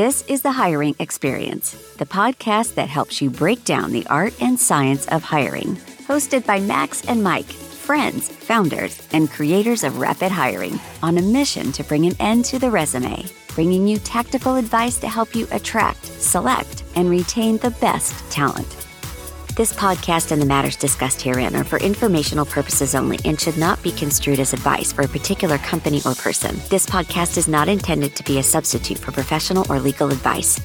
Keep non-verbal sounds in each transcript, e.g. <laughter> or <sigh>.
This is the Hiring Experience, the podcast that helps you break down the art and science of hiring. Hosted by Max and Mike, friends, founders, and creators of Rapid Hiring, on a mission to bring an end to the resume, bringing you tactical advice to help you attract, select, and retain the best talent. This podcast and the matters discussed herein are for informational purposes only and should not be construed as advice for a particular company or person. This podcast is not intended to be a substitute for professional or legal advice.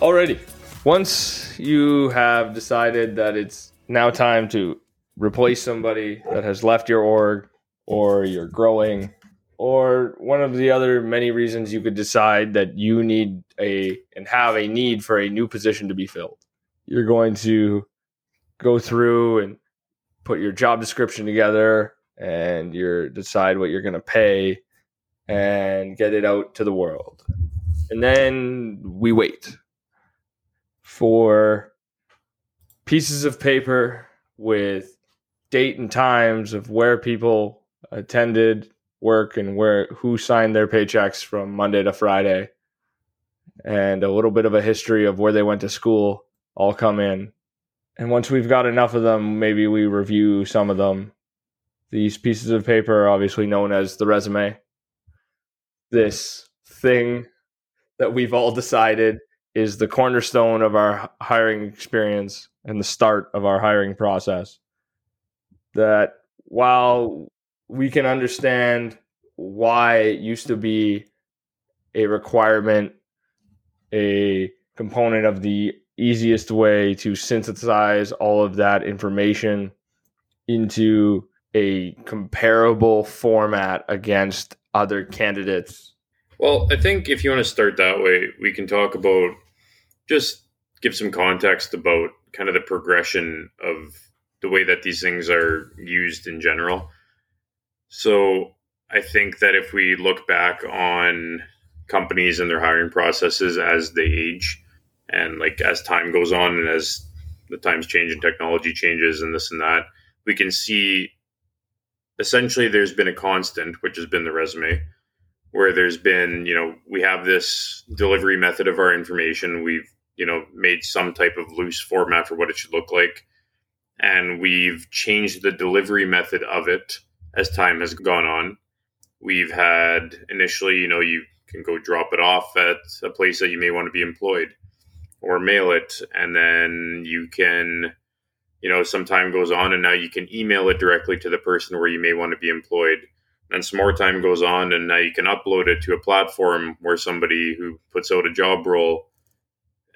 Alrighty. Once you have decided that it's now time to replace somebody that has left your org or you're growing or one of the other many reasons you could decide that you need a and have a need for a new position to be filled. You're going to go through and put your job description together and you decide what you're going to pay and get it out to the world. And then we wait for pieces of paper with date and times of where people attended work and where who signed their paychecks from Monday to Friday and a little bit of a history of where they went to school all come in. And once we've got enough of them, maybe we review some of them. These pieces of paper are obviously known as the resume. This thing that we've all decided is the cornerstone of our hiring experience and the start of our hiring process. That while we can understand why it used to be a requirement, a component of the easiest way to synthesize all of that information into a comparable format against other candidates. Well, I think if you want to start that way, we can talk about just give some context about kind of the progression of the way that these things are used in general. So I think that if we look back on companies and their hiring processes as they age and like as time goes on and as the times change and technology changes and this and that, we can see essentially there's been a constant, which has been the resume, where there's been, you know, we have this delivery method of our information. We've, you know, made some type of loose format for what it should look like. And we've changed the delivery method of it as time has gone on. We've had initially, you know, you can go drop it off at a place that you may want to be employed or mail it. And then you can, you know, some time goes on and now you can email it directly to the person where you may want to be employed. And some more time goes on and now you can upload it to a platform where somebody who puts out a job role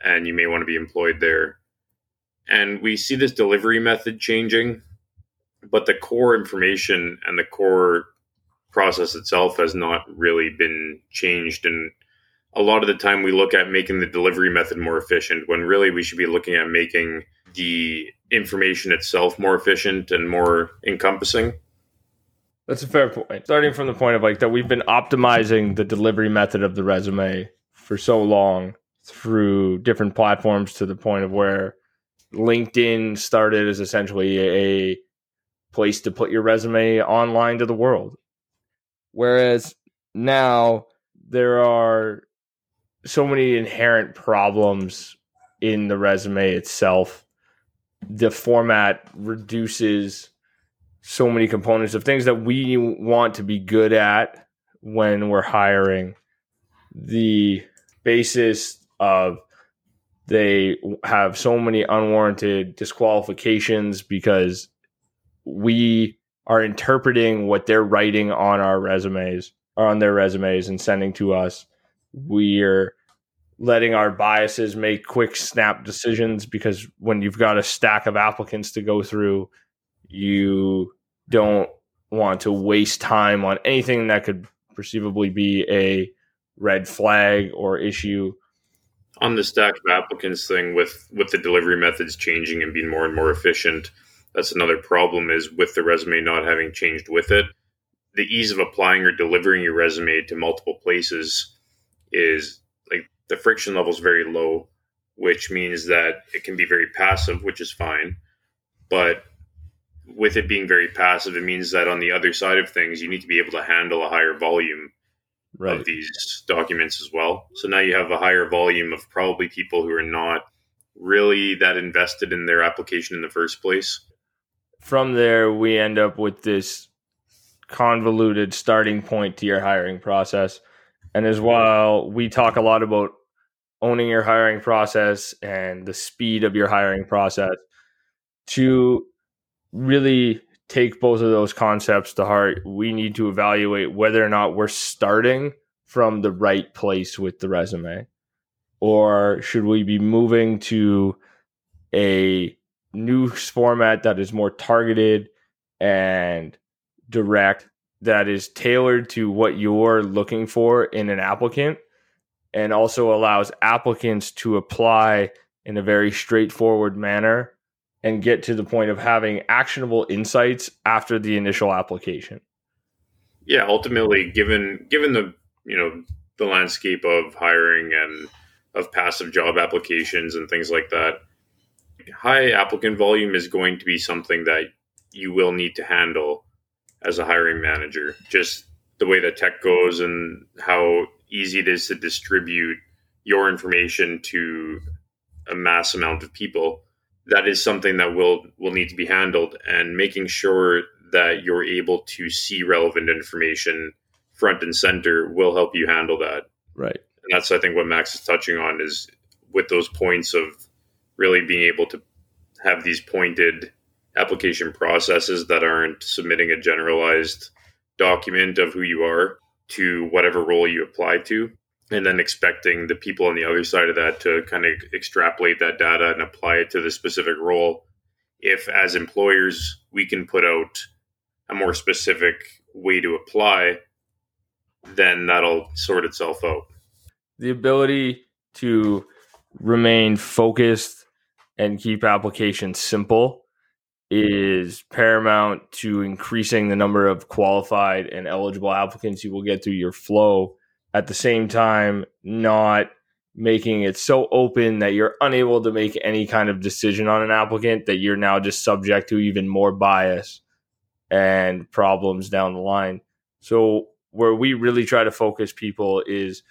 and you may want to be employed there. And we see this delivery method changing but the core information and the core process itself has not really been changed. And a lot of the time we look at making the delivery method more efficient when really we should be looking at making the information itself more efficient and more encompassing. That's a fair point. Starting from the point of like that we've been optimizing the delivery method of the resume for so long through different platforms to the point of where linkedin started as essentially a place to put your resume online to the world. Whereas now there are so many inherent problems in the resume itself. The format reduces so many components of things that we want to be good at when we're hiring. The basis of they have so many unwarranted disqualifications because we are interpreting what they're writing on our resumes or on their resumes and sending to us. We're letting our biases make quick snap decisions because when you've got a stack of applicants to go through, you don't want to waste time on anything that could perceivably be a red flag or issue on the stack of applicants thing with with the delivery methods changing and being more and more efficient that's another problem is with the resume not having changed with it. The ease of applying or delivering your resume to multiple places is like the friction level is very low, which means that it can be very passive, which is fine. But with it being very passive, it means that on the other side of things, you need to be able to handle a higher volume right. of these documents as well. So now you have a higher volume of probably people who are not really that invested in their application in the first place. From there, we end up with this convoluted starting point to your hiring process. And as well, we talk a lot about owning your hiring process and the speed of your hiring process to really take both of those concepts to heart, we need to evaluate whether or not we're starting from the right place with the resume. Or should we be moving to a new format that is more targeted and direct, that is tailored to what you're looking for in an applicant, and also allows applicants to apply in a very straightforward manner and get to the point of having actionable insights after the initial application. Yeah, ultimately, given given the you know the landscape of hiring and of passive job applications and things like that, high applicant volume is going to be something that you will need to handle as a hiring manager. Just the way that tech goes and how easy it is to distribute your information to a mass amount of people that is something that will will need to be handled. And making sure that you're able to see relevant information front and center will help you handle that. Right. And that's i think what max is touching on is with those points of really being able to have these pointed application processes that aren't submitting a generalized document of who you are to whatever role you apply to and then expecting the people on the other side of that to kind of extrapolate that data and apply it to the specific role. If, as employers, we can put out a more specific way to apply, then that'll sort itself out. The ability to remain focused and keep applications simple is paramount to increasing the number of qualified and eligible applicants you will get through your flow at the same time not making it so open that you're unable to make any kind of decision on an applicant that you're now just subject to even more bias and problems down the line. So where we really try to focus people is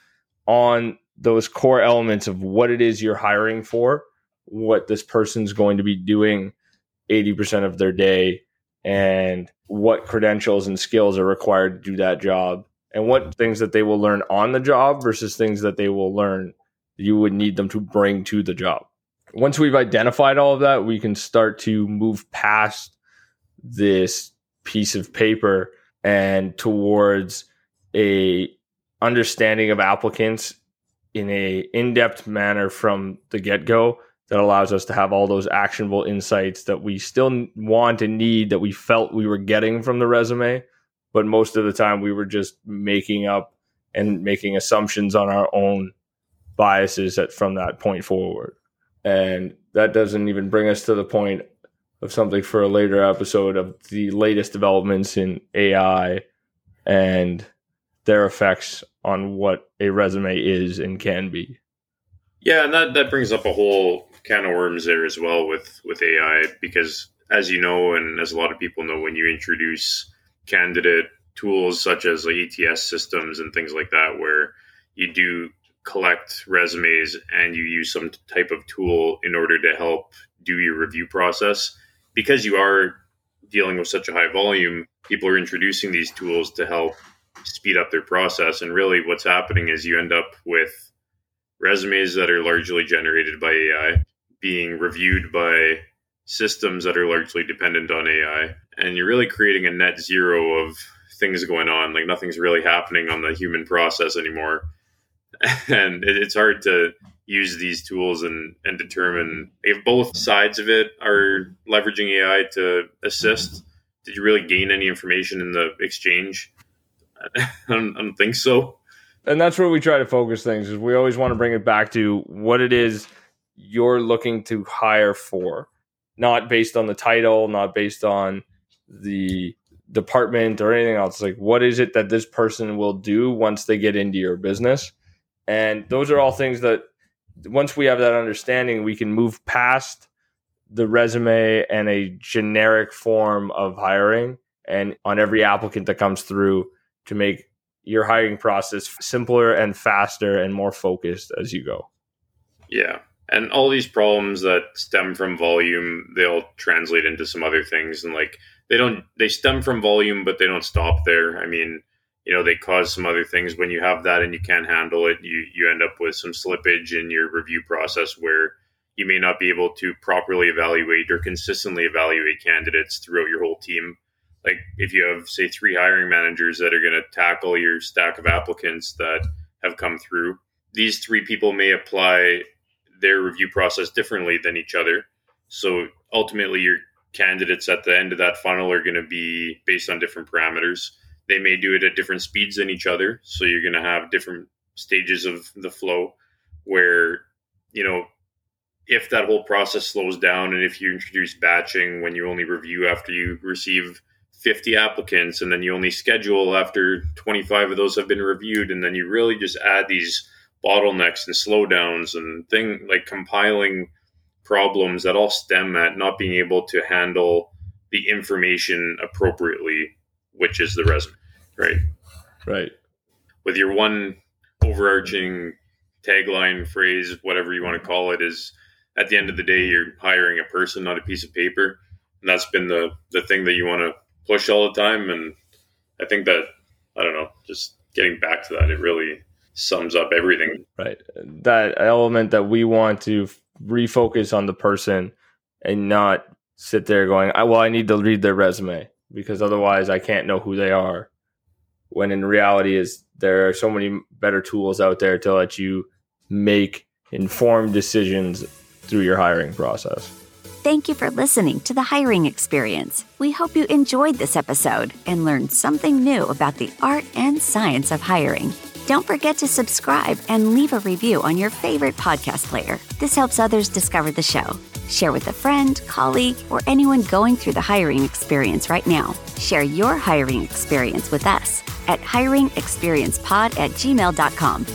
on those core elements of what it is you're hiring for, what this person's going to be doing 80% of their day and what credentials and skills are required to do that job and what things that they will learn on the job versus things that they will learn you would need them to bring to the job. Once we've identified all of that, we can start to move past this piece of paper and towards a understanding of applicants in a in-depth manner from the get-go that allows us to have all those actionable insights that we still want and need that we felt we were getting from the resume but most of the time we were just making up and making assumptions on our own biases at, from that point forward. And that doesn't even bring us to the point of something for a later episode of the latest developments in AI and their effects on what a resume is and can be. Yeah, and that, that brings up a whole can of worms there as well with, with AI because as you know and as a lot of people know when you introduce candidate tools such as like ATS systems and things like that, where you do collect resumes and you use some type of tool in order to help do your review process. Because you are dealing with such a high volume, people are introducing these tools to help speed up their process. And really, what's happening is you end up with resumes that are largely generated by AI being reviewed by systems that are largely dependent on AI and you're really creating a net zero of things going on. Like nothing's really happening on the human process anymore, <laughs> and it's hard to use these tools and and determine if both sides of it are leveraging AI to assist. Did you really gain any information in the exchange? <laughs> I don't, I don't think so. And that's where we try to focus things. Is we always want to bring it back to what it is you're looking to hire for, not based on the title, not based on the department or anything else. Like, what is it that this person will do once they get into your business? And those are all things that once we have that understanding, we can move past the resume and a generic form of hiring and on every applicant that comes through to make your hiring process simpler and faster and more focused as you go. Yeah. And all these problems that stem from volume, they'll translate into some other things. And like they don't, they stem from volume, but they don't stop there. I mean, you know, they cause some other things when you have that and you can't handle it. You, you end up with some slippage in your review process where you may not be able to properly evaluate or consistently evaluate candidates throughout your whole team like if you have say three hiring managers that are going to tackle your stack of applicants that have come through these three people may apply their review process differently than each other. So ultimately your candidates at the end of that funnel are going to be based on different parameters. They may do it at different speeds than each other so you're going to have different stages of the flow where you know if that whole process slows down and if you introduce batching when you only review after you receive 50 applicants and then you only schedule after 25 of those have been reviewed and then you really just add these bottlenecks and slowdowns and thing like compiling problems that all stem at not being able to handle the information appropriately which is the resume right? Right. With your one overarching tagline phrase whatever you want to call it is at the end of the day you're hiring a person not a piece of paper. And that's been the the thing that you want to push all the time. And I think that, I don't know, just getting back to that, it really sums up everything. Right. That element that we want to refocus on the person and not sit there going, well, I need to read their resume because otherwise I can't know who they are. When in reality is there are so many better tools out there to let you make informed decisions through your hiring process. Thank you for listening to the hiring experience. We hope you enjoyed this episode and learned something new about the art and science of hiring. Don't forget to subscribe and leave a review on your favorite podcast player. This helps others discover the show. Share with a friend, colleague, or anyone going through the hiring experience right now. Share your hiring experience with us at hiringexperiencepod at gmail.com